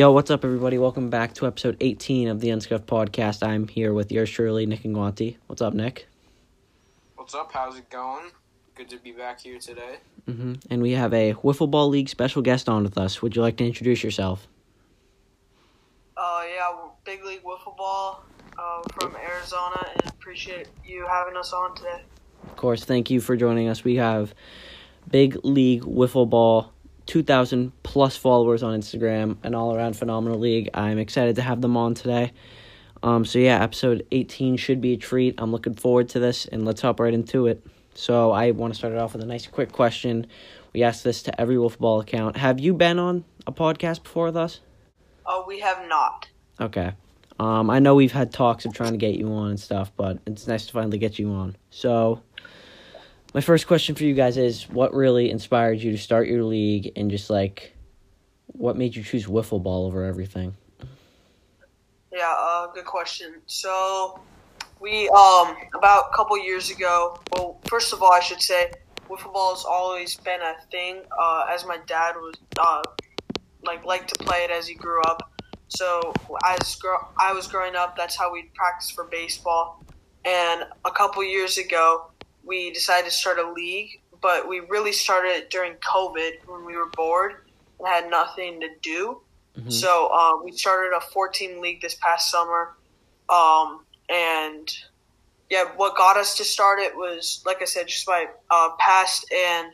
Yo, what's up, everybody? Welcome back to episode 18 of the Unscuffed Podcast. I'm here with yours truly, Nick and Guanti. What's up, Nick? What's up? How's it going? Good to be back here today. hmm And we have a Wiffle Ball League special guest on with us. Would you like to introduce yourself? Uh, yeah, Big League Wiffle Ball uh, from Arizona, and appreciate you having us on today. Of course, thank you for joining us. We have Big League Wiffle Ball, 2,000 plus followers on Instagram, an all around phenomenal league. I'm excited to have them on today. Um, so, yeah, episode 18 should be a treat. I'm looking forward to this, and let's hop right into it. So, I want to start it off with a nice quick question. We ask this to every Wiffle Ball account. Have you been on a podcast before with us? Oh, we have not. Okay. Um, I know we've had talks of trying to get you on and stuff, but it's nice to finally get you on. So, my first question for you guys is what really inspired you to start your league and just like what made you choose wiffle ball over everything? Yeah, uh, good question. So, we, um, about a couple years ago, well, first of all, I should say, wiffle ball has always been a thing, uh, as my dad was, uh, like, liked to play it as he grew up. So, as gr- I was growing up, that's how we'd practice for baseball. And a couple years ago, we decided to start a league, but we really started it during COVID when we were bored and had nothing to do. Mhm. So uh, we started a 14 league this past summer, um, and yeah, what got us to start it was, like I said, just my uh, past and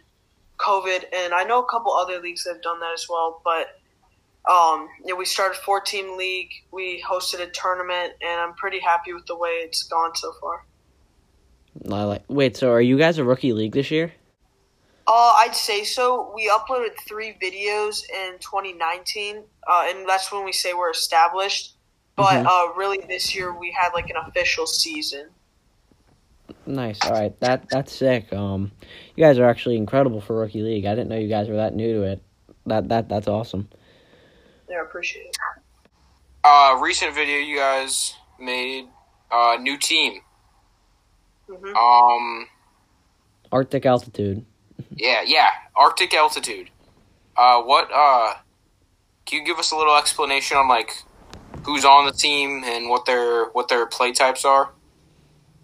COVID, and I know a couple other leagues that have done that as well. But um, yeah, we started 14 league. We hosted a tournament, and I'm pretty happy with the way it's gone so far. I like wait, so are you guys a rookie league this year? Uh, I'd say so. We uploaded three videos in 2019, uh, and that's when we say we're established. But Mhm. uh, really, this year we had like an official season. Nice. All right. That that's sick. Um you guys are actually incredible for rookie league. I didn't know you guys were that new to it. That that that's awesome. Yeah, appreciate it. Uh, recent video you guys made. Uh, new team. Hmm Um, Arctic altitude. yeah, yeah. Arctic altitude. Uh, what? Uh, can you give us a little explanation on like who's on the team and what their what their play types are?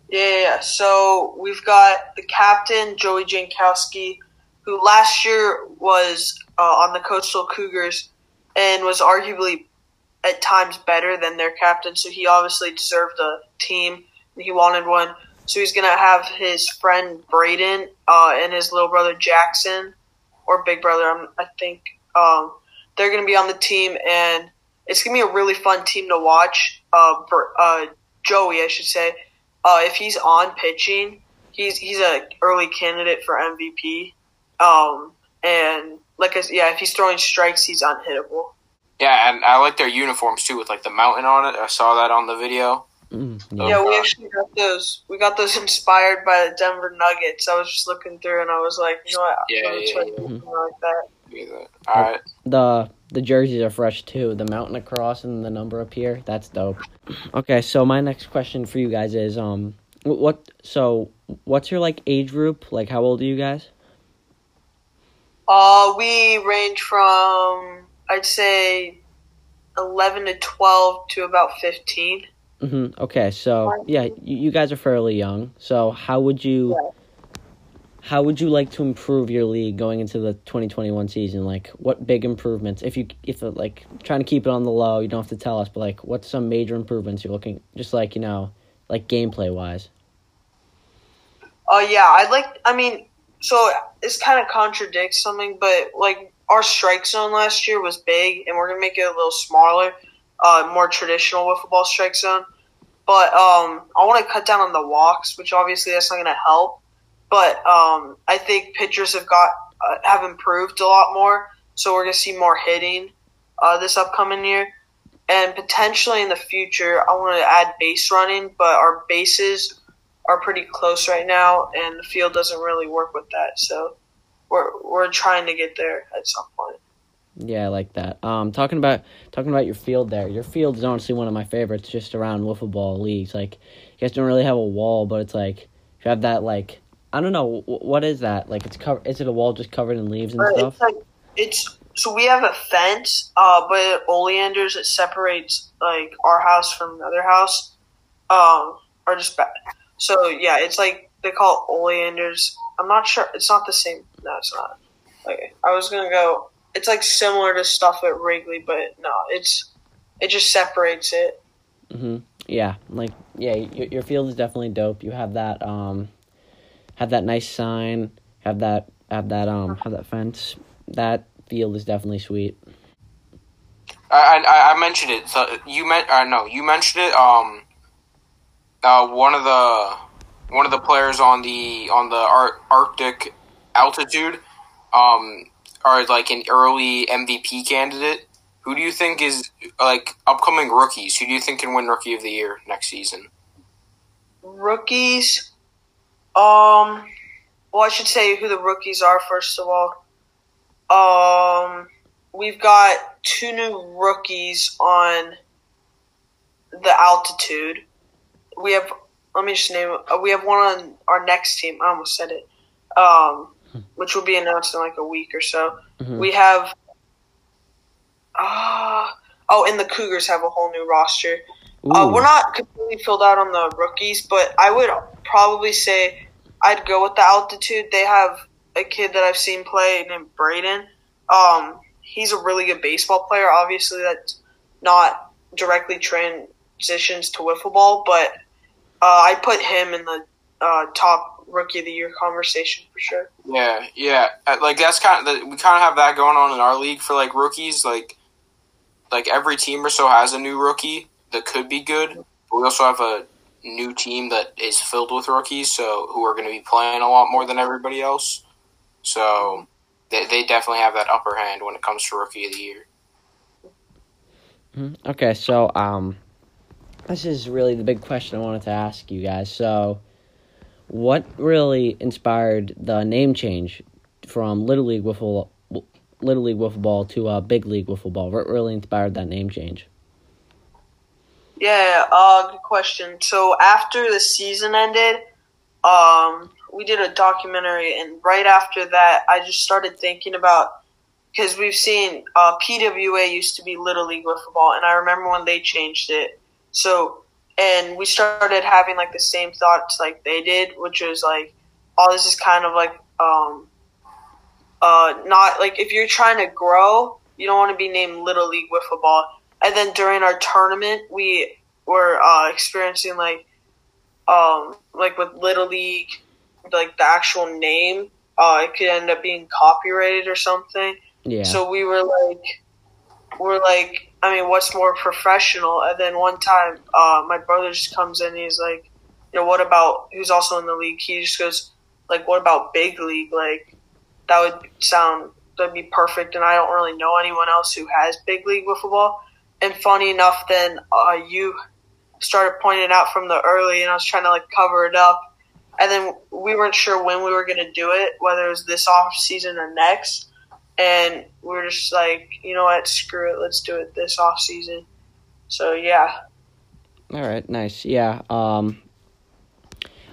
Yeah, yeah, yeah. So we've got the captain Joey Jankowski, who last year was uh, on the Coastal Cougars and was arguably at times better than their captain. So he obviously deserved a team. and He wanted one. So he's gonna have his friend Braden uh, and his little brother Jackson, or big brother, um, I think. Um, they're gonna be on the team, and it's gonna be a really fun team to watch. Uh, Br- uh, Joey, I should say uh, if he's on pitching, he's he's a early candidate for MVP. Um, and like I yeah, if he's throwing strikes, he's unhittable. Yeah, and I like their uniforms too with like the mountain on it. I saw that on the video. Mm, yeah. yeah, we actually got those. We got those inspired by the Denver Nuggets. I was just looking through and I was like, you know what? Yeah, yeah, yeah. Like that. All right. The the jerseys are fresh too. The mountain across and the number up here. That's dope. Okay, so my next question for you guys is um what so what's your like age group? Like how old are you guys? Uh we range from I'd say 11 to 12 to about 15. Mhm. Okay, so yeah, you, guys are fairly young. So how would you, how would you like to improve your league going into the twenty twenty one season? Like, what big improvements? If you if like trying to keep it on the low, you don't have to tell us. But like, what's some major improvements you're looking? Just like you know, like gameplay wise. Oh uh, yeah, I like. I mean, so this kind of contradicts something, but like our strike zone last year was big, and we're gonna make it a little smaller, uh, more traditional wiffle ball strike zone. But um, I want to cut down on the walks, which obviously that's not gonna help. But um, I think pitchers have got uh, have improved a lot more, so we're gonna see more hitting uh, this upcoming year. And potentially in the future, I want to add base running, but our bases are pretty close right now, and the field doesn't really work with that. So we're we're trying to get there at some point. Yeah, I like that. Um, talking about talking about your field there. Your field is honestly one of my favorites, just around wiffle ball leagues. Like, you guys don't really have a wall, but it's like you have that like I don't know what is that? Like, it's covered. Is it a wall just covered in leaves and But stuff? it's like it's so we have a fence, uh, but Oleanders it separates like our house from another house, um, or just back. So yeah, it's like they call it Oleanders. I'm not sure. It's not the same. No, it's not. Okay, I was gonna go. It's like similar to stuff at Wrigley, but no, it's it just separates it. hmm Yeah, like yeah, your, your field is definitely dope. You have that um, have that nice sign, have that have that um, have that fence. That field is definitely sweet. I, I I mentioned it. So you meant uh, no, you mentioned it. Um, uh, one of the one of the players on the on the Ar- Arctic altitude, um, are like an early MVP candidate. Who do you think is like upcoming rookies? Who do you think can win Rookie of the Year next season? Rookies. Um. Well, I should say who the rookies are first of all. Um, we've got two new rookies on the altitude. We have. Let me just name. We have one on our next team. I almost said it. Um, which will be announced in like a week or so. Mhm. We have. Uh, oh, and the Cougars have a whole new roster. Uh, we're not completely filled out on the rookies, but I would probably say I'd go with the altitude. They have a kid that I've seen play named Braden. Um, he's a really good baseball player. Obviously, that's not directly transitions to wiffle ball, but uh, I put him in the uh, top rookie of the year conversation for sure. Yeah, yeah. Uh, Like that's kind of we kind of have that going on in our league for like rookies. Like, like every team or so has a new rookie that could be good. But we also have a new team that is filled with rookies, so who are going to be playing a lot more than everybody else. So they they definitely have that upper hand when it comes to rookie of the year. Mhm. Okay, so um, this is really the big question I wanted to ask you guys. So, what really inspired the name change from Little League wiffle Little League wiffle ball to uh, Big League wiffle ball? What really inspired that name change? Yeah, uh, good question. So after the season ended, um, we did a documentary, and right after that, I just started thinking about because we've seen uh, PWA used to be Little League wiffle ball, and I remember when they changed it. So, and we started having like the same thoughts like they did, which was like, oh, this is kind of like, um, uh, not like if you're trying to grow, you don't want to be named Little League wiffle ball. And then during our tournament, we were uh, experiencing like, um, like with Little League, like the actual name, uh, it could end up being copyrighted or something. Yeah. So we were like, we're like, I mean, what's more professional? And then one time, uh, my brother just comes in he's like, you know, what about, who's also in the league? He just goes, like, what about big league? Like, that would sound, that'd be perfect. And I don't really know anyone else who has big league football. And funny enough, then uh, you started pointing out from the early, and I was trying to like cover it up. And then we weren't sure when we were going to do it, whether it was this off season or next. And we're just like, you know what, screw it, let's do it this off season. So yeah, All right, nice. Yeah. Um,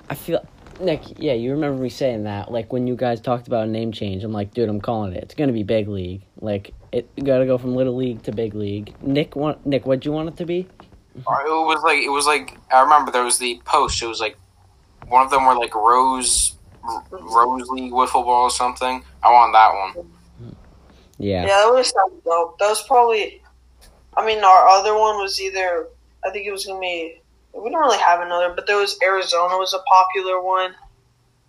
I feel Nick. Yeah, you remember me saying that, like when you guys talked about a name change. I'm like, dude, I'm calling it. It's gonna be big league. Like it got to go from little league to big league. Nick, want Nick? What'd you want it to be? It was like it was like I remember there was the post. It was like one of them were like Rose Rose League wiffle ball or something. I want that one. Yeah. yeah, that would have sounded dope. That was probably, I mean, our other one was either, I think it was gonna be. We don't really have another, but there was Arizona was a popular one,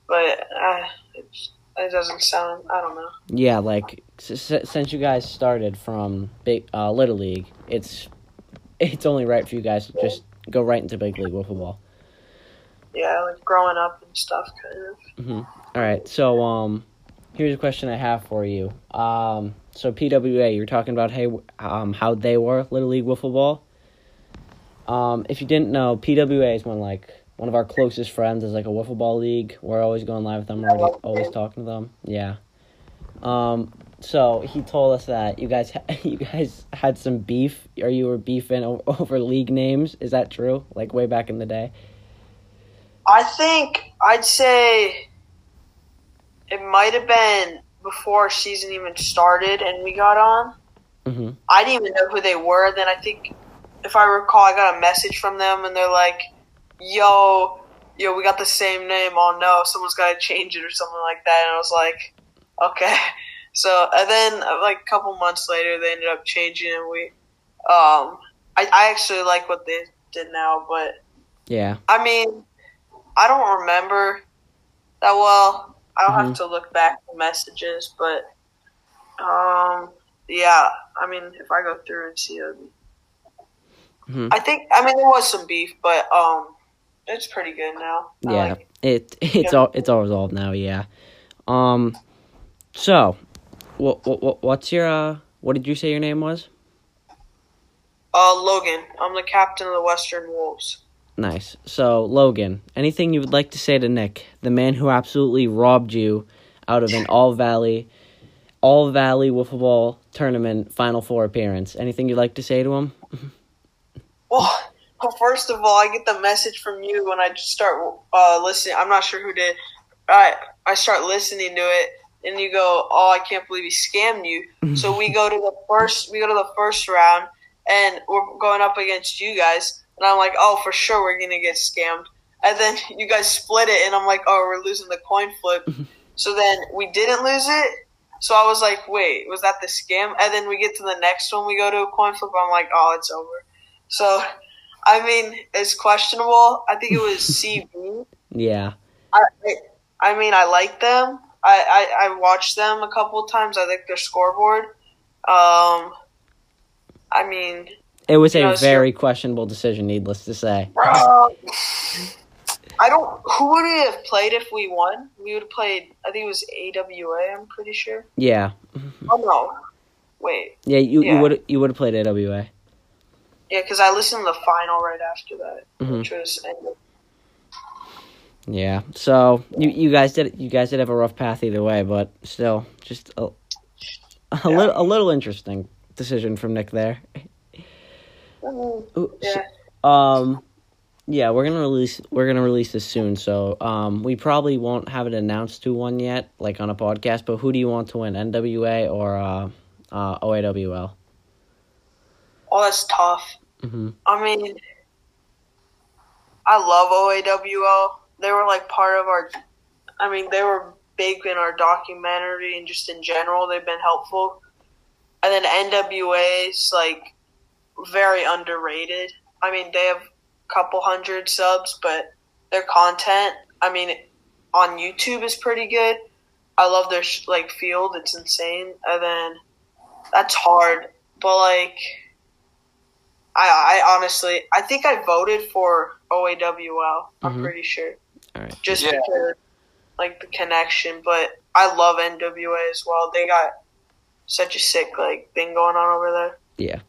but uh, it's, it doesn't sound. I don't know. Yeah, like since you guys started from big uh, little league, it's it's only right for you guys to just go right into big league wiffle ball. Yeah, like growing up and stuff, kind of. hmm All right, so um, here's a question I have for you. Um, so PWA, you're talking about hey, um, how they were little league wiffle ball. Um, if you didn't know, PWA is one like one of our closest friends is like a wiffle ball league. We're always going live with them. We're already, always talking to them. Yeah. Um. So he told us that you guys you guys had some beef, or you were beefing over league names. Is that true? Like way back in the day. I think I'd say it might have been before our season even started and we got on. hmm I didn't even know who they were. Then I think, if I recall, I got a message from them and they're like, "Yo, yo, we got the same name. Oh no, someone's got to change it or something like that." And I was like, "Okay." So and then uh, like a couple months later, they ended up changing and we, um, I, I actually like what they did now, but Yeah. I mean, I don't remember that well. I'll Mhm. have to look back the messages, but um, yeah. I mean, if I go through and see it, Mhm. I think. I mean, there was some beef, but um, it's pretty good now. I Yeah. like It it. it's Yeah. all it's all resolved now. Yeah. Um. So, what what what's your uh? What did you say your name was? Uh, Logan, I'm the captain of the Western Wolves. Nice. So, Logan, anything you would like to say to Nick, the man who absolutely robbed you out of an All Valley, All Valley Wiffle Ball Tournament Final Four appearance? Anything you'd like to say to him? Well, well, first of all, I get the message from you when I just start uh, listening. I'm not sure who did. I I start listening to it, and you go, "Oh, I can't believe he scammed you." so we go to the first. We go to the first round, and we're going up against you guys. And I'm like, "Oh, for sure, we're gonna get scammed." And then you guys split it, and I'm like, "Oh, we're losing the coin flip." so then we didn't lose it. So I was like, "Wait, was that the scam?" And then we get to the next one. We go to a coin flip. I'm like, "Oh, it's over." So, I mean, it's questionable. I think it was CV. Yeah. I, I, I mean, I like them. I, I, I watched them a couple times. I like their scoreboard. Um, I mean, It was a No, very questionable decision, needless to say. uh, I don't. Who would we have played if we won? We would have played. I think it was AWA. I'm pretty sure. Yeah. Oh no, wait. Yeah, you, you Yeah. would you would have played AWA. Yeah, because I listened to the final right after that, Mhm. which was. Yeah. So you you guys did you guys did have a rough path either way, but still just a, a little a little interesting decision from Nick there. Yeah. um yeah, we're gonna release we're gonna release this soon, so um we probably won't have it announced to one yet, like on a podcast, but who do you want to win, NWA or uh uh OAWL? Oh, that's tough. Mm-hmm. I mean, I love OAWL. They were like part of our. I mean, they were big in our documentary and just in general, they've been helpful. And then NWA's like very underrated. I mean, they have a couple hundred subs, but their content, I mean, on YouTube is pretty good. I love their like field; it's insane. And then that's hard, but like. I, I honestly, I think I voted for OAWL. I'm Mhm. pretty sure, All right. just Yeah. because like the connection. But I love NWA as well. They got such a sick like thing going on over there. Yeah.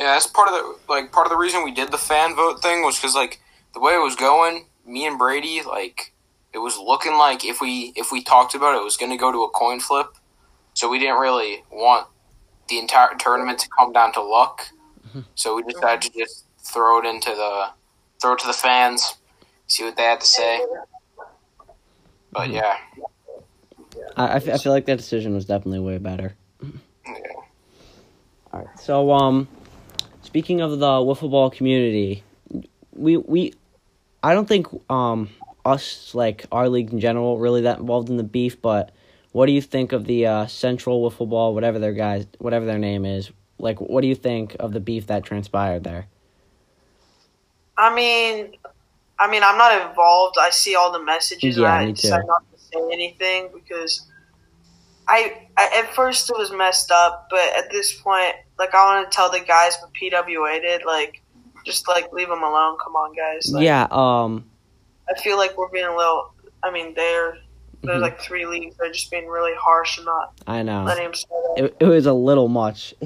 Yeah, that's part of the like part of the reason we did the fan vote thing was because like the way it was going, me and Brady like it was looking like if we if we talked about it, it was going to go to a coin flip. So we didn't really want the entire tournament to come down to luck. So we decided to just throw it into the throw it to the fans, see what they had to say. But Mhm. yeah, I feel like that decision was definitely way better. yeah. All right. So, um, speaking of the wiffle ball community, we we, I don't think um us like our league in general really that involved in the beef, but what do you think of the uh, Central Wiffle Ball, whatever their guys, whatever their name is? Like, what do you think of the beef that transpired there? I mean, I mean, I'm not involved. I see all the messages, Yeah, and me I decide too. not to say anything because I, I at first it was messed up, but at this point, like I want to tell the guys what PWA did, like just like leave them alone. Come on, guys. Like, yeah. Um. I feel like we're being a little. I mean, they're there's mhm, like three leagues. They're just being really harsh and not I know. letting him it, it was a little much.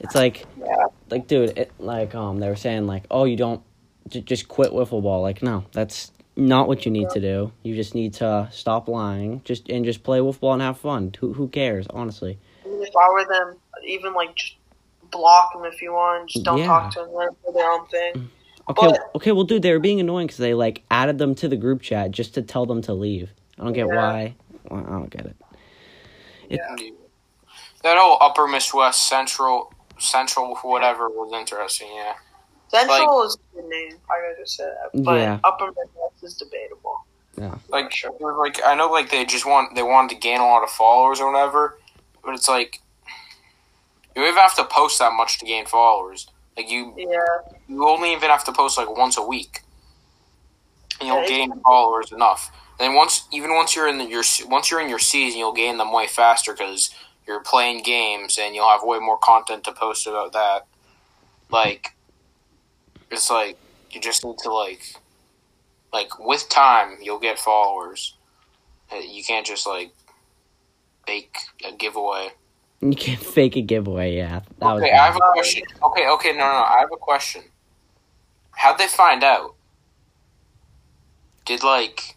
It's like, Yeah. like, dude, it, like, um, they were saying, like, oh, you don't, j- just quit wiffle ball. Like, no, that's not what you need to do. You just need to stop lying, just and just play wiffle ball and have fun. Who who cares, honestly? If I were them, even like just block them if you want. Just don't Yeah. talk to them. Let them do their own thing. Okay, But- okay, well, dude, they were being annoying because they like added them to the group chat just to tell them to leave. I don't get Yeah. why. Well, I don't get it. Yeah. That whole Upper Midwest Central Central whatever was interesting. Yeah. Central is a good name. I gotta just say that, but Yeah. Upper Midwest is debatable. Yeah. Like sure. like I know like they just want they wanted to gain a lot of followers or whatever, but it's like you even have to post that much to gain followers. Like you Yeah, you only even have to post like once a week, and you'll Yeah, gain followers enough. And then once even once you're in the, your once you're in your season, you'll gain them way faster because you're playing games and you'll have way more content to post about that. Like it's like you just need to like like with time you'll get followers. Uh, You can't just like fake a giveaway. You can't fake a giveaway. Yeah, that was Okay, I have a question. Okay, okay, no, no, no, I have a question. How'd they find out? Did like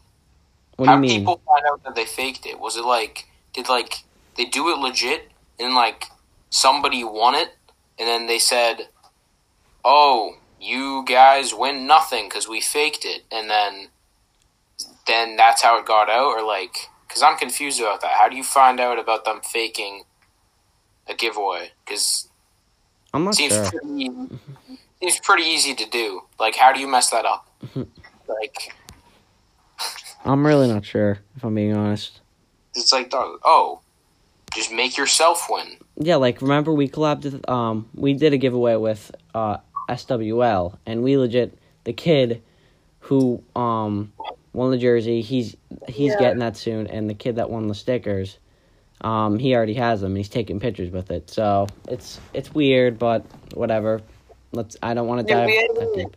What do how you mean? people find out that they faked it? Was it like did like they do it legit and like somebody won it and then they said, "Oh, you guys win nothing because we faked it," and then then that's how it got out, or like because I'm confused about that. How do you find out about them faking a giveaway? Because I'm not seems sure. pretty seems pretty easy to do. Like, how do you mess that up? like, I'm really not sure if I'm being honest. it's like, oh, just make yourself win. Yeah, like remember we collabed with um we did a giveaway with uh SWL and we legit the kid who um won the jersey, he's he's Yeah. getting that soon and the kid that won the stickers um he already has them. He's taking pictures with it. So, it's it's weird, but whatever. Let's I don't want to dive we had- that deep.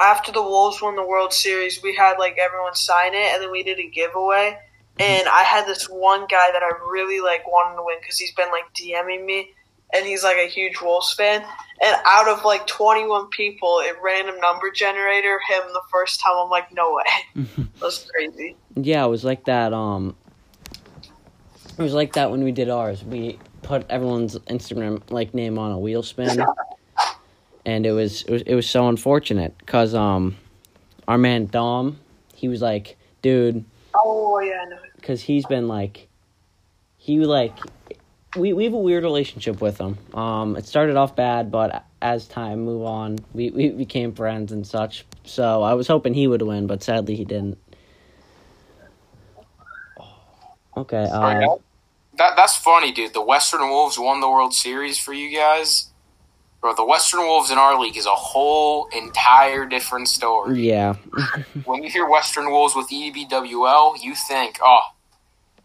After the Wolves won the World Series, we had like everyone sign it, and then we did a giveaway. And I had this one guy that I really like wanted to win because he's been like DMing me, and he's like a huge Wolves fan. And out of like 21 people, it random number generator him the first time. I'm like, no way, that's crazy. Yeah, it was like that. Um, it was like that when we did ours. We put everyone's Instagram like name on a wheel spin, and it was it was it was so unfortunate because um, our man Dom, he was like, dude, Oh yeah, I know. because he's been like, he like, we we have a weird relationship with him. Um, it started off bad, but as time moved on, we we became friends and such. So I was hoping he would win, but sadly he didn't. Okay. Uh, That that's funny, dude. The Western Wolves won the World Series for you guys. Bro, the Western Wolves in our league is a whole entire different story. yeah. When you hear Western Wolves with EBWL, you think, oh,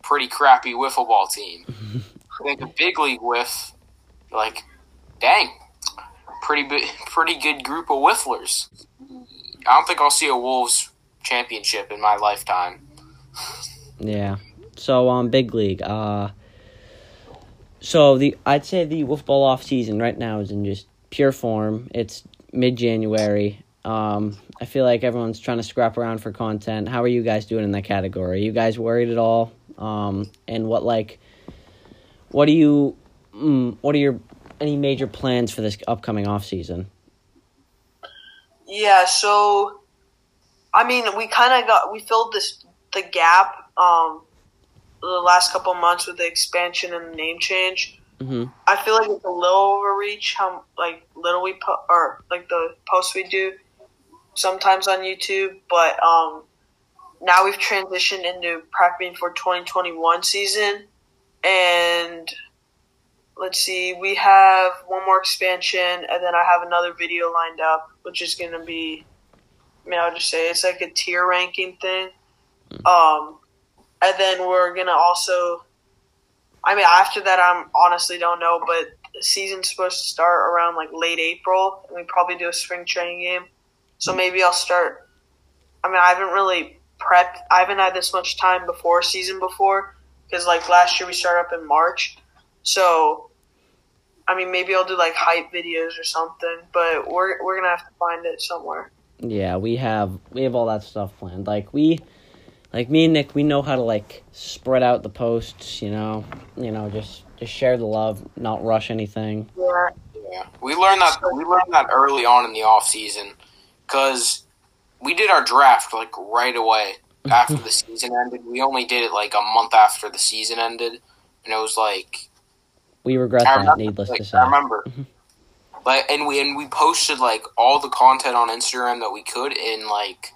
pretty crappy wiffle ball team. I think a big league whiff, like, dang, pretty bi- pretty good group of whifflers. I don't think I'll see a Wolves championship in my lifetime. Yeah. So um big league. Uh so the I'd say the football off season right now is in just pure form. It's mid January. Um I feel like everyone's trying to scrap around for content. How are you guys doing in that category? Are you guys worried at all? Um and what like what do you mm, what are your any major plans for this upcoming off season? Yeah, so I mean, we kind of got we filled this the gap um the last couple months with the expansion and the name change. Mhm. I feel like it's a little overreach how like little we put or like the posts we do sometimes on YouTube, but um now we've transitioned into prepping for 2021 season and let's see we have one more expansion and then i have another video lined up which is going to be i mean i'll just say it's like a tier ranking thing um and then we're going to also i mean after that i'm honestly don't know but the season's supposed to start around like late april and we probably do a spring training game so hmm. maybe i'll start i mean i haven't really prepped i haven't had this much time before season before because like last year we started up in march so I mean, maybe I'll do like hype videos or something, but we're we're gonna have to find it somewhere. Yeah, we have we have all that stuff planned. Like we like me and Nick, we know how to like spread out the posts, you know, you know, just just share the love, not rush anything. Yeah, Yeah, we learned that we learned that early on in the off season because we did our draft like right away, after the season ended. We only did it like a month after the season ended, and it was like We regret I that, remember, needless like, to say. I remember. Like and we and we posted like all the content on Instagram that we could in like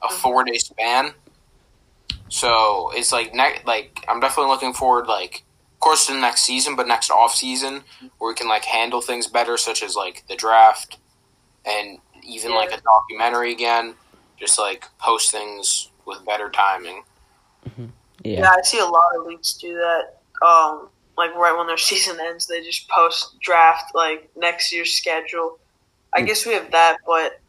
a Mhm. four day span. So it's like ne- like I'm definitely looking forward like of course to the next season, but next off season where we can like handle things better, such as like the draft and even like a documentary again. Just like post things with better timing. Yeah. Yeah. I see a lot of leagues do that. Um, like right when their season ends, they just post draft like next year's schedule. I Mm. guess we have that, but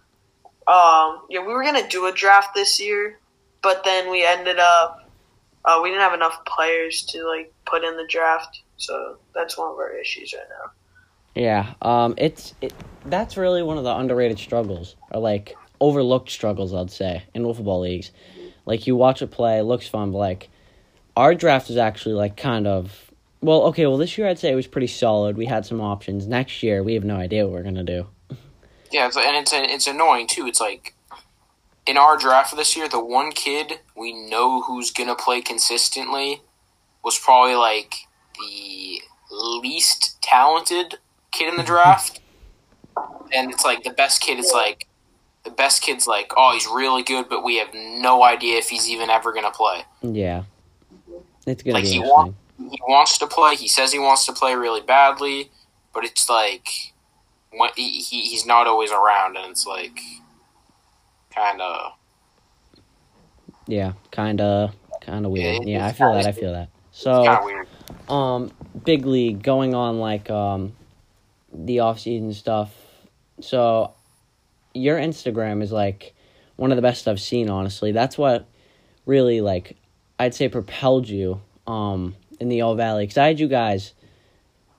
um, yeah, we were gonna do a draft this year, but then we ended up uh, we didn't have enough players to like put in the draft, so that's one of our issues right now. Yeah, um, it's it, that's really one of the underrated struggles, or like overlooked struggles, I'd say, in football leagues. Like you watch a play, it looks fun, but like our draft is actually like kind of well, okay. Well, this year I'd say it was pretty solid. We had some options. Next year, we have no idea what we're gonna do. Yeah, it's, and it's it's annoying too. It's like in our draft this year, the one kid we know who's gonna play consistently was probably like the least talented kid in the draft, and it's like the best kid is like the best kid's like, oh, he's really good, but we have no idea if he's even ever gonna play. Yeah, it's gonna Like, be he interesting. wa- He wants to play. He says he wants to play really badly, but it's like he he's not always around, and it's like kind of yeah, kind of, kind of weird. Yeah, Yeah, I feel kinda- that. I feel that. So, um big league going on like um the off season stuff so your instagram is like one of the best i've seen honestly that's what really like i'd say propelled you um in the all valley because i had you guys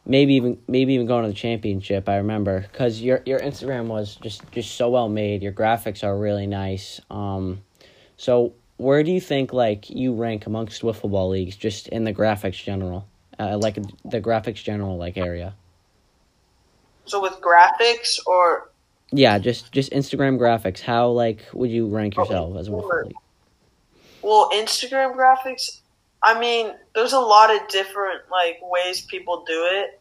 maybe even maybe even going to the championship i remember. Because your your instagram was just just so well made. Your graphics are really nice. Um so where do you think like you rank amongst wiffle ball leagues just in the graphics general uh, like the graphics general like area? So with graphics or? Yeah just just instagram graphics. How like would you rank Oh, yourself as a wiffle league? Well Instagram graphics, I mean, there's a lot of different like ways people do it.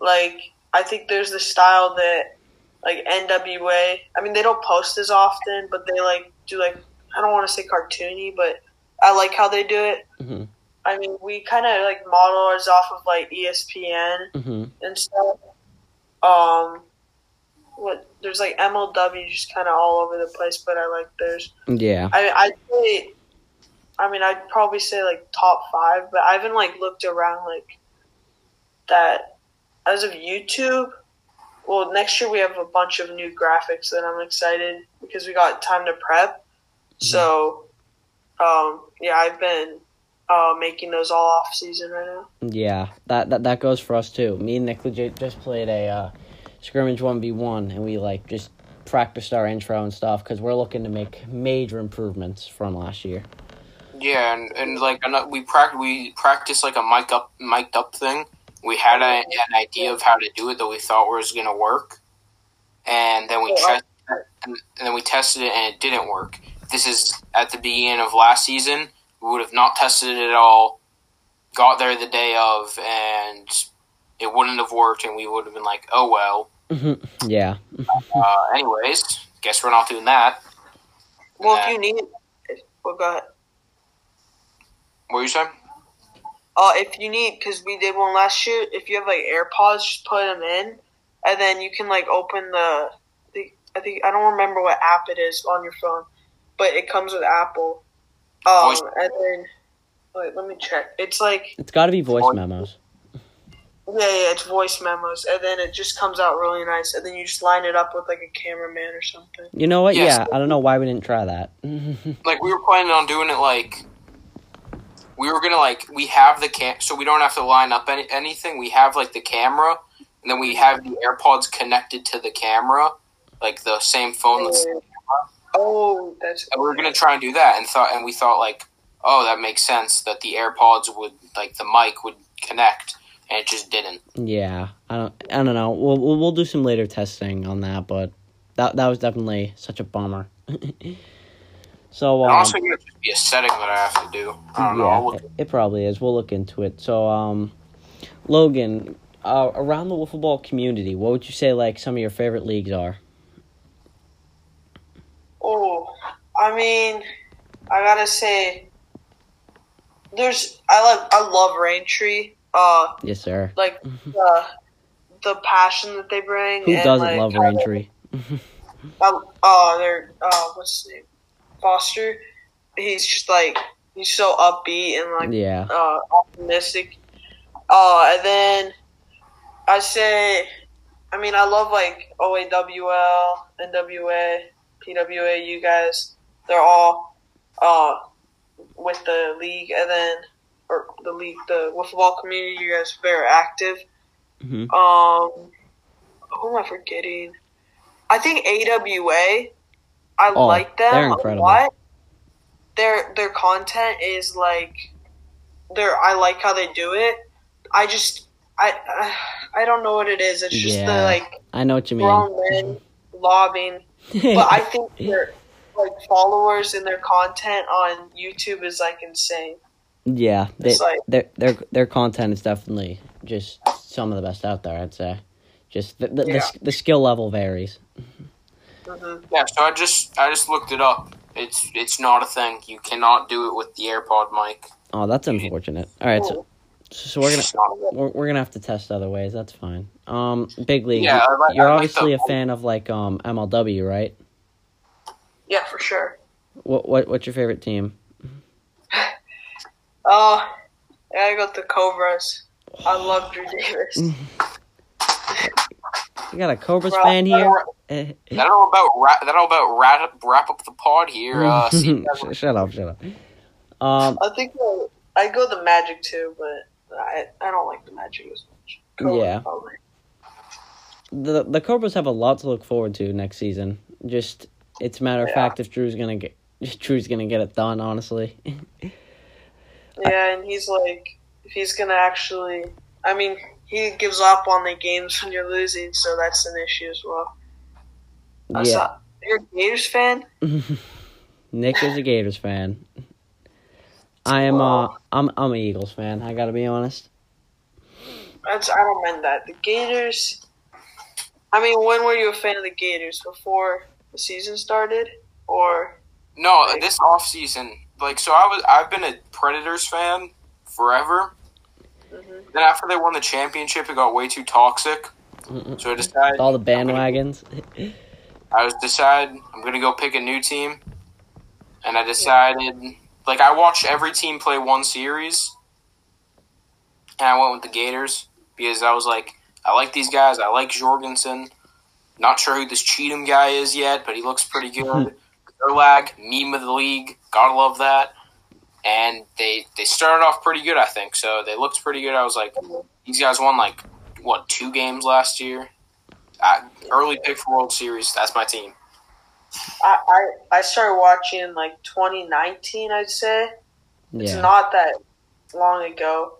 Like I think there's the style that like NWA. I mean, they don't post as often, but they like do like I don't want to say cartoony, but I like how they do it. hmm I mean, we kind of like model ours off of like ESPN hmm and stuff. Um, what there's like MLW just kind of all over the place, but I like theirs. yeah I say, I mean, I'd probably say like top five, but I haven't like looked around like that as of YouTube. Well, next year we have a bunch of new graphics that I'm excited because we got time to prep. So, um, yeah, I've been uh, making those all off season right now. yeah that, that that goes for us too me and nick legit just played a uh, scrimmage 1v1 and we like just practiced our intro and stuff because we're looking to make major improvements from last year Yeah, and, and like we practice we practiced like a mic up mic'd up thing. We had a, an idea of how to do it that we thought was gonna work, and then we Oh, tested it, and, and then we tested it and it didn't work. This is at the beginning of last season. We would have not tested it at all. Got there the day of, and it wouldn't have worked, and we would have been like, "Oh well." yeah Uh, anyways, guess we're not doing that. Well, Yeah. if you need, well, go ahead. What you saying? Uh, if you need, because we did one last year. If you have like AirPods, just put them in, and then you can like open the. the I think I don't remember what app it is on your phone, but it comes with Apple. Um, Voice- and then wait, let me check. It's like it's got to be voice Voice- memos yeah, yeah, it's voice memos, and then it just comes out really nice, and then you just line it up with like a cameraman or something. you know what Yes. yeah i don't know why we didn't try that like we were planning on doing it like we were gonna like we have the cam so we don't have to line up any, anything we have like the camera and then we have the airpods connected to the camera like the same phone that's Oh, that's and we were gonna try and do that and thought and we thought like oh that makes sense that the airpods would like the mic would connect and it just didn't Yeah, I don't. I don't know. We'll we'll, we'll do some later testing on that, but that that was definitely such a bummer. So And um, also, you have to be a setting that I have to do. I don't know. Yeah, look- it, it probably is. We'll look into it. So um, Logan, uh, around the wiffle ball community, what would you say like some of your favorite leagues are? Oh, I mean, I gotta say, there's I like I love Raintree. Uh, Yes, sir. like the the passion that they bring. Who and, doesn't like, love how they- Raintree? Uh, uh, they're uh, what's his name? Foster. He's just like he's so upbeat and like yeah. uh, optimistic. Uh, and then I say, I mean, I love like OAWL, NWA, PWA. You guys, they're all uh with the league, and then or the league, the wiffle ball community. You guys are very active. hmm Um, who am I forgetting? I think AWA. I Oh, like them a lot. Their their content is like, their I like how they do it. I just I I don't know what it is. It's just the like I know what you mean. grown men lobbing. But I think their like followers and their content on YouTube is like insane. yeah, they, like their their their content is definitely just some of the best out there. I'd say. Just the the, the, Yeah. s- the skill level varies. Mhm. Yeah, so I just I just looked it up. It's it's not a thing. You cannot do it with the AirPod mic. Oh, that's unfortunate. All right, so so we're gonna It's just not- we're, we're gonna have to test other ways. That's fine. Um, big league. Yeah, like- you're like obviously the- a fan of like um MLW, right? yeah, for sure. What what what's your favorite team? Oh, I gotta go with the Cobras. I love Drew Davis. You got a Cobras Bro, fan here. don't- Eh, That all about wrap, that all about wrap, wrap up the pod here. Uh, see you guys Sh- shut up, shut up. Um, I think uh, I go the Magic too, but I I don't like the Magic as much. Cobras Yeah. probably. the the Cobras have a lot to look forward to next season. Just it's a matter of Yeah. fact if Drew's gonna get Drew's gonna get it done. Honestly, Yeah, and he's like, if he's gonna actually, I mean, he gives up on the games when you're losing, so that's an issue as well. That's yeah. not- you're a Gators fan? Nick is a Gators fan. I am uh I'm I'm an Eagles fan. I gotta be honest. That's I don't mean that. The Gators. I mean, when were you a fan of the Gators? Before the season started, or No, this off season, like so, I was I've been a Predators fan forever. Mhm. Then after they won the championship, it got way too toxic. Mm-mm. So I decided All the I'm gonna- bandwagons. I was decided I'm gonna go pick a new team, and I decided like I watched every team play one series, and I went with the Gators because I was like I like these guys. I like Jorgensen. Not sure who this Cheatham guy is yet, but he looks pretty good. Erlag, meme of the league, gotta love that. And they they started off pretty good, I think. So they looked pretty good. I was like, these guys won like what two games last year. Uh, early pick for World Series. That's my team. I I, I started watching like 2019, I'd say. It's not that long ago,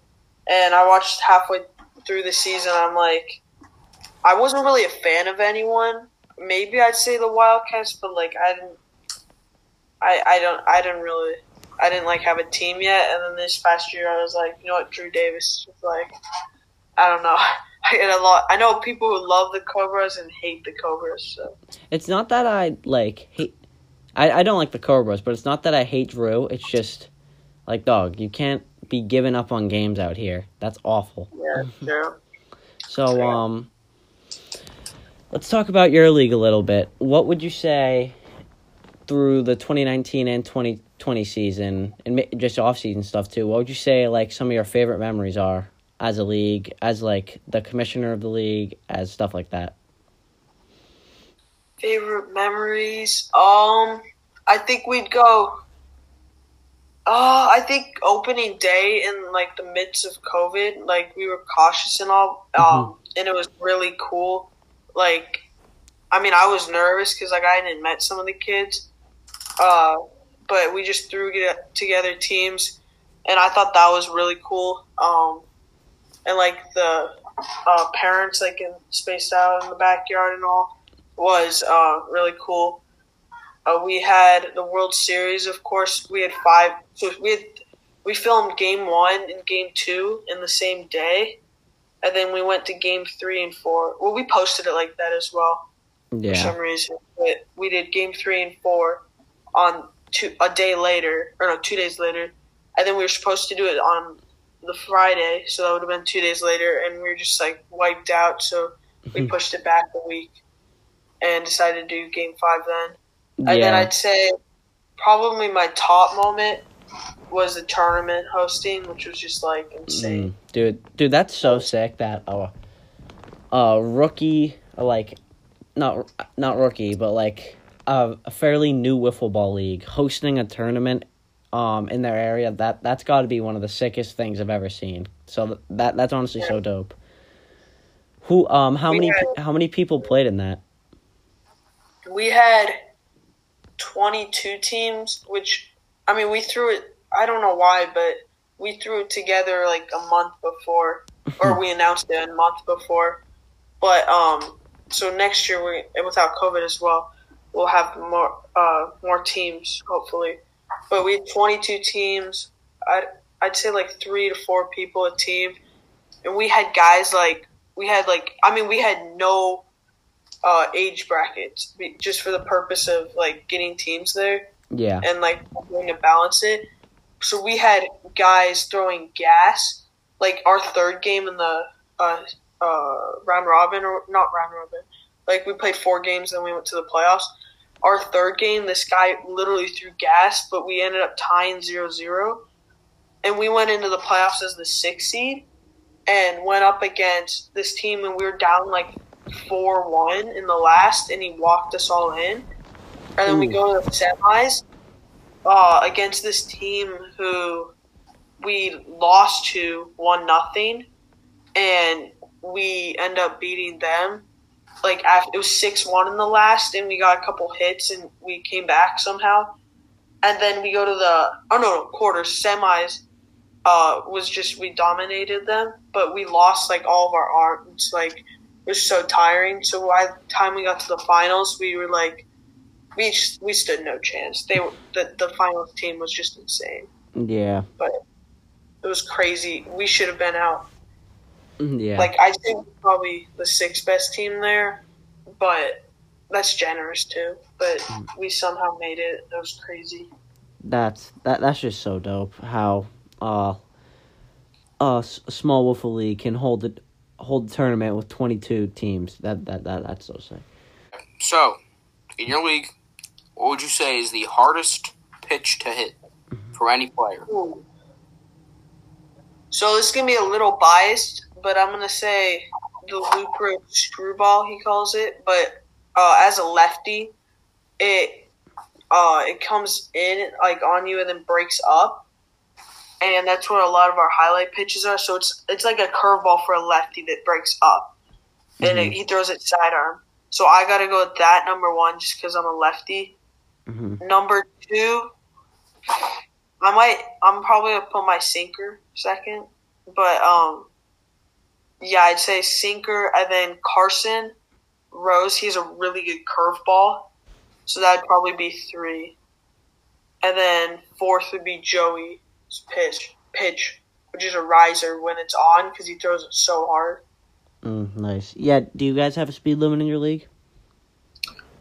and I watched halfway through the season. I'm like, I wasn't really a fan of anyone. Maybe I'd say the Wildcats, but like I didn't. I I don't I didn't really I didn't like have a team yet, and then this past year I was like, you know what, Drew Davis was like, I don't know. I get a lot. I know people who love the Cobras and hate the Cobras. So It's not that I like hate. I I don't like the Cobras, but it's not that I hate Drew. It's just like dog. You can't be giving up on games out here. That's awful. yeah, true. So um, let's talk about your league a little bit. What would you say through the 2019 and 2020 season and just off season stuff too? What would you say like some of your favorite memories are as a league, as like the commissioner of the league, as stuff like that? Favorite memories? Um, I think we'd go. Uh, I think opening day in like the midst of COVID, like we were cautious and all, um, and it was really cool. Like, I mean, I was nervous because like I hadn't met some of the kids, uh, but we just threw together teams, and I thought that was really cool. Um, and like the uh, parents like in spaced out in the backyard and all was uh, really cool. Uh, we had the World Series, of course. We had five. So we had we filmed Game One and Game Two in the same day, and then we went to Game Three and Four. Well, we posted it like that as well for Yeah. some reason. But we did Game Three and Four on two a day later, or no, two days later, and then we were supposed to do it on the Friday, so that would have been two days later, and we were just like wiped out. So we Mhm. pushed it back a week and decided to do Game Five then. And then I'd say probably my top moment was the tournament hosting, which was just like insane. Mm, dude, dude, that's so sick that uh, a rookie, like, not not rookie, but like a, a fairly new wiffle ball league hosting a tournament, um, in their area. That that's got to be one of the sickest things I've ever seen. So that that's honestly so dope. Who um how We many had- how many people played in that? We had 22 teams, which, I mean, we threw it, I don't know why, but we threw it together like a month before, or we announced it a month before. But, um, so next year, we, without COVID as well, we'll have more, uh, more teams, hopefully. But we had 22 teams. I'd, I'd say like three to four people a team. And we had guys like, we had like, I mean, we had no uh, age brackets just for the purpose of like getting teams there Yeah. and like going to balance it. So we had guys throwing gas, like our third game in the uh, uh, round robin or not round robin. Like we played four games, then we went to the playoffs. Our third game, this guy literally threw gas, but we ended up tying 0-0. and we went into the playoffs as the sixth seed, and went up against this team, and we were down like four one in the last, and he walked us all in. And then we go to the semis uh, against this team who we lost to one nothing, and we end up beating them. Like after, it was six one in the last, and we got a couple hits, and we came back somehow. And then we go to the oh no, no quarters semis. Uh, was just we dominated them, but we lost like all of our arms. Like it was so tiring. So by the time we got to the finals, we were like, we we stood no chance. They were, the the finals team was just insane. Yeah. But it was crazy. We should have been out. Mm, Yeah. Like I think probably the sixth best team there, but that's generous too. But we somehow made it. That was crazy. That's that. That's just so dope. How uh, a s- a small wiffle league can hold it, hold a tournament with twenty two teams. That that that that's so sick. So, in your league, what would you say is the hardest pitch to hit for any player? Ooh. So this is gonna be a little biased, but I'm gonna say the Lucro screwball he calls it. But uh, as a lefty, it uh, it comes in like on you and then breaks up, and that's where a lot of our highlight pitches are. So it's it's like a curveball for a lefty that breaks up, and it, he throws it sidearm. So I gotta go with that number one just because I'm a lefty. hmm Number two, I might. I'm probably gonna put my sinker second, but um, yeah, I'd say sinker, and then Carson Rose. He has a really good curveball, so that'd probably be three, and then fourth would be Joey's pitch, pitch, which is a riser when it's on because he throws it so hard. Mm, nice. Yeah. Do you guys have a speed limit in your league?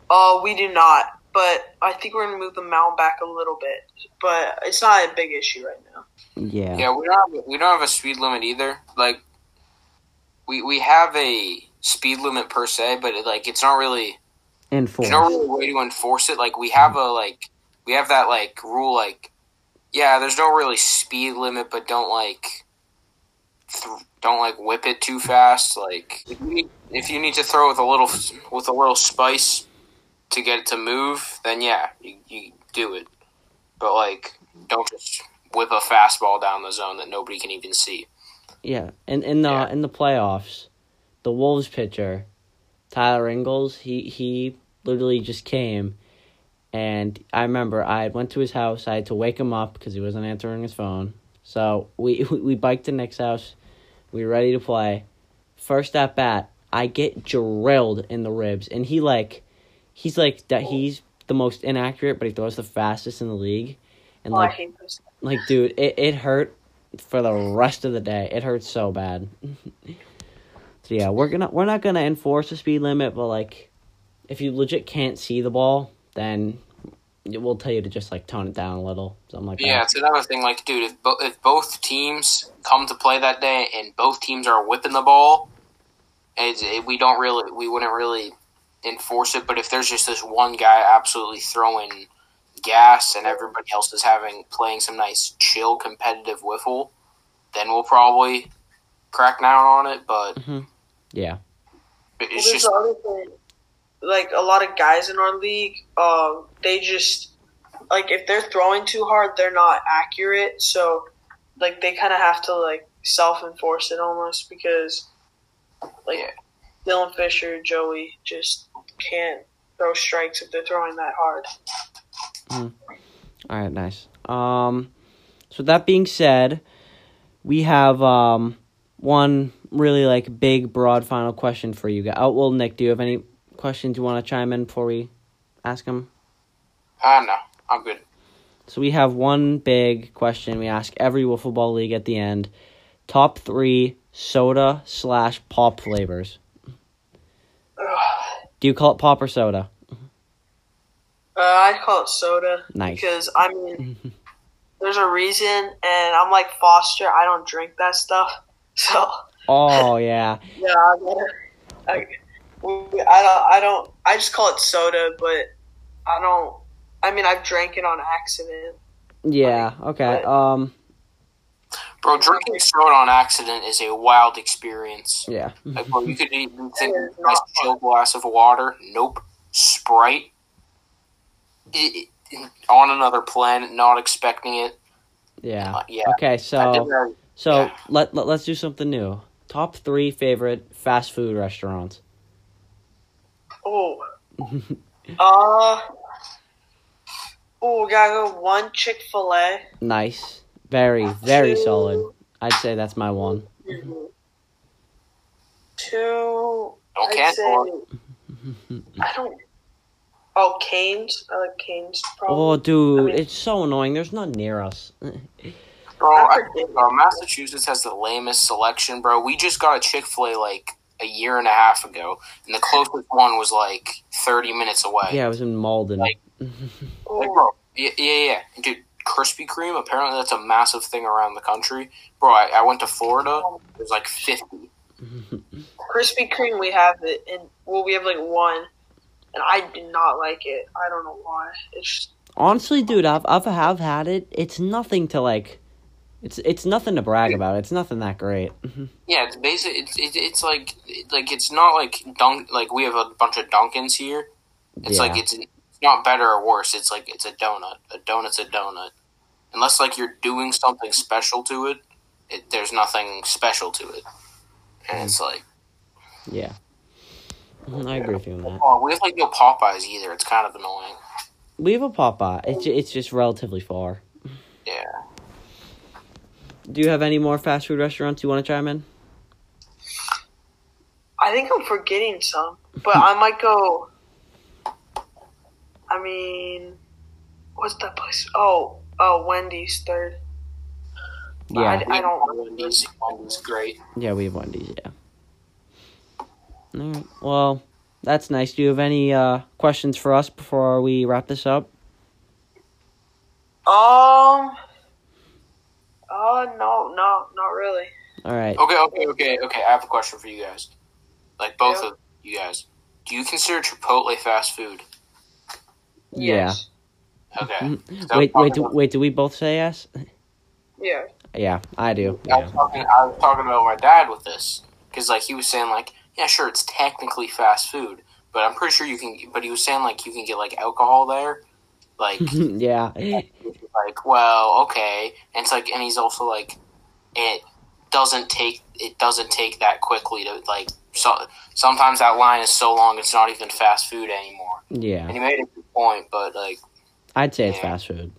Uh, we do not, but I think we're gonna move the mound back a little bit, but it's not a big issue right now. Yeah. Yeah, we don't have, we don't have a speed limit either. Like, we we have a speed limit per se, but it, like it's not really Enforce. there's no really way to enforce it. Like we have a like we have that like rule like yeah, there's no really speed limit, but don't like th- don't like whip it too fast. Like if you, need, if you need to throw with a little with a little spice to get it to move, then yeah, you, you do it. But like don't just whip a fastball down the zone that nobody can even see. Yeah, and in the Yeah. in the playoffs, the Wolves pitcher, Tyler Ingles, he he literally just came, and I remember I went to his house. I had to wake him up because he wasn't answering his phone. So we we biked to Nick's house. We were ready to play. First at bat, I get drilled in the ribs, and he like, he's like that. He's the most inaccurate, but he throws the fastest in the league. And like, like, dude, it, it hurt for the rest of the day. It hurts so bad. so yeah, we're gonna we're not gonna enforce a speed limit, but like, if you legit can't see the ball, then we'll tell you to just like tone it down a little, something like Yeah, that. it's another thing. Like, dude, if, bo- if both teams come to play that day and both teams are whipping the ball, it, we don't really, we wouldn't really enforce it. But if there's just this one guy absolutely throwing gas and everybody else is having playing some nice chill competitive wiffle, then we'll probably crack down on it. But Yeah, it's Well, just other thing. Like a lot of guys in our league, um, they just like if they're throwing too hard, they're not accurate. So, like they kind of have to like self enforce it almost because, like Yeah. Dylan Fisher, Joey just can't throw strikes if they're throwing that hard. All right, nice. Um, so that being said, we have um one really like big, broad final question for you guys. Oh, well, Nick, do you have any questions you want to chime in before we ask him? Ah, don't know. I'm good. So we have one big question we ask every wiffle ball league at the end: top three soda slash pop flavors. Do you call it pop or soda? Uh, I call it soda Nice. because I mean, there's a reason, and I'm like Foster. I don't drink that stuff, so. Oh yeah, Yeah, I gotta. I, I don't. I don't. I just call it soda, but I don't. I mean, I've drank it on accident. yeah. Okay. Um. Bro, drinking soda on accident is a wild experience. Yeah. Like, bro, you could eat, you think a nice chill glass of water. Nope. Sprite. It, it- on another planet, not expecting it. Yeah. Uh, yeah. Okay. So. did. So Yeah. let, let let's do something new. Top three favorite fast food restaurants. Oh. uh. Oh, we gotta go one Chick Fil A. nice, very very Two. solid. I'd say that's my one. Two. Don't I'd cancel say. I don't. Oh, Canes. I like Canes. Probably. Oh, dude, I mean- it's so annoying. There's none near us. Bro, I I, forget. bro, Massachusetts has the lamest selection, bro. We just got a Chick fil A like a year and a half ago, and the closest one was like 30 minutes away. yeah, I was in Malden. Like- Oh, Like, bro, yeah, yeah, yeah. Dude, Krispy Kreme, apparently that's a massive thing around the country. Bro, I, I went to Florida, it was like 50. Krispy Kreme, we have it, and well, we have like one, and I did not like it. I don't know why. It's Honestly, dude, I've I've have had it. It's nothing to like. It's it's nothing to brag about. It's nothing that great. Mm-hmm. Yeah, it's basic. It's it's, it's like like it's not like dunk. Like we have a bunch of Dunkins here. It's Yeah. like it's, it's not better or worse. It's like it's a donut. A donut's a donut. Unless like you're doing something special to it, it there's nothing special to it. And it's mm-hmm. like Yeah. Mhm, I agree with you on that. oh, we have like no Popeyes either. It's kind of annoying. We have a Popeye. It's it's just relatively far. Yeah. Do you have any more fast food restaurants you want to chime in? I think I'm forgetting some, but I might go. I mean, what's that place? Oh, oh, Wendy's third. Yeah. I, I don't. Wendy's, Wendy's great. Yeah, we have Wendy's, yeah. Alright. Well, that's nice. Do you have any uh, questions for us before we wrap this up? Um. Oh no, no, not really. Alright. Okay, okay, okay, okay. I have a question for you guys. Like both Yeah. of you guys. Do you consider Chipotle fast food? Yeah. Yes. Okay. Mhm. Wait, wait, do, wait, do we both say yes? Yeah. Yeah, I do. I was talking, I was talking about my dad with this because like he was saying like yeah sure it's technically fast food but I'm pretty sure you can but he was saying like you can get like alcohol there like yeah. like well okay and it's like and he's also like it doesn't take it doesn't take that quickly to like so sometimes that line is so long it's not even fast food anymore Yeah, and he made a good point but like I'd say it's fast food.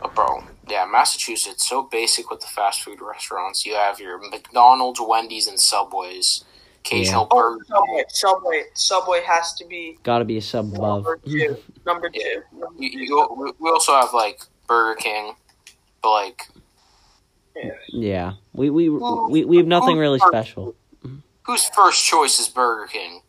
But bro, yeah, Massachusetts so basic with the fast food restaurants. You have your McDonald's, Wendy's, and Subways. Occasional Oh, burger. Subway, Subway, Subway has to be Got to be a sub above. number two. Number two. Number two. you, we also have like Burger King, but like Yeah, yeah. we we we we have nothing really special. whose first choice is Burger King?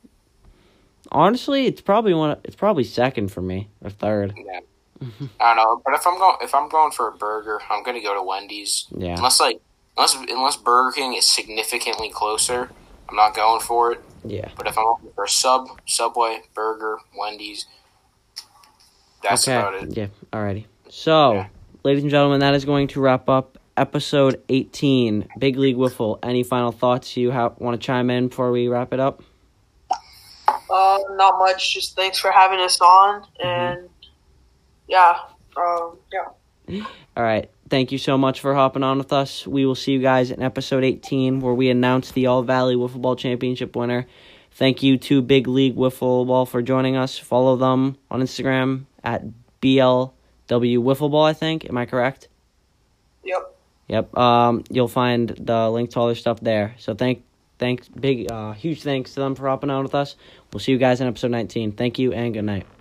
Honestly, it's probably one. It's probably second for me or third. Yeah. I don't know, but if I'm going if I'm going for a burger, I'm gonna go to Wendy's. Yeah, Unless like unless unless Burger King is significantly closer, I'm not going for it. yeah. But if I'm looking for a sub, Subway, Burger, Wendy's, that's okay. about it. Yeah. Alrighty. So, Yeah. ladies and gentlemen, that is going to wrap up episode 18, Big League Wiffle. Any final thoughts you ha- want to chime in before we wrap it up? Uh, not much. Just thanks for having us on, Mm-hmm. and yeah, um, yeah. All right. Thank you so much for hopping on with us. We will see you guys in episode 18 where we announce the All Valley Wiffle Ball Championship winner. Thank you to Big League Wiffle Ball for joining us. Follow them on Instagram at BLW Wiffle Ball, I think. Am I correct? Yep. Yep. Um, you'll find the link to all their stuff there. So thank, thanks, big, uh, huge thanks to them for hopping on with us. We'll see you guys in episode 19. Thank you and good night.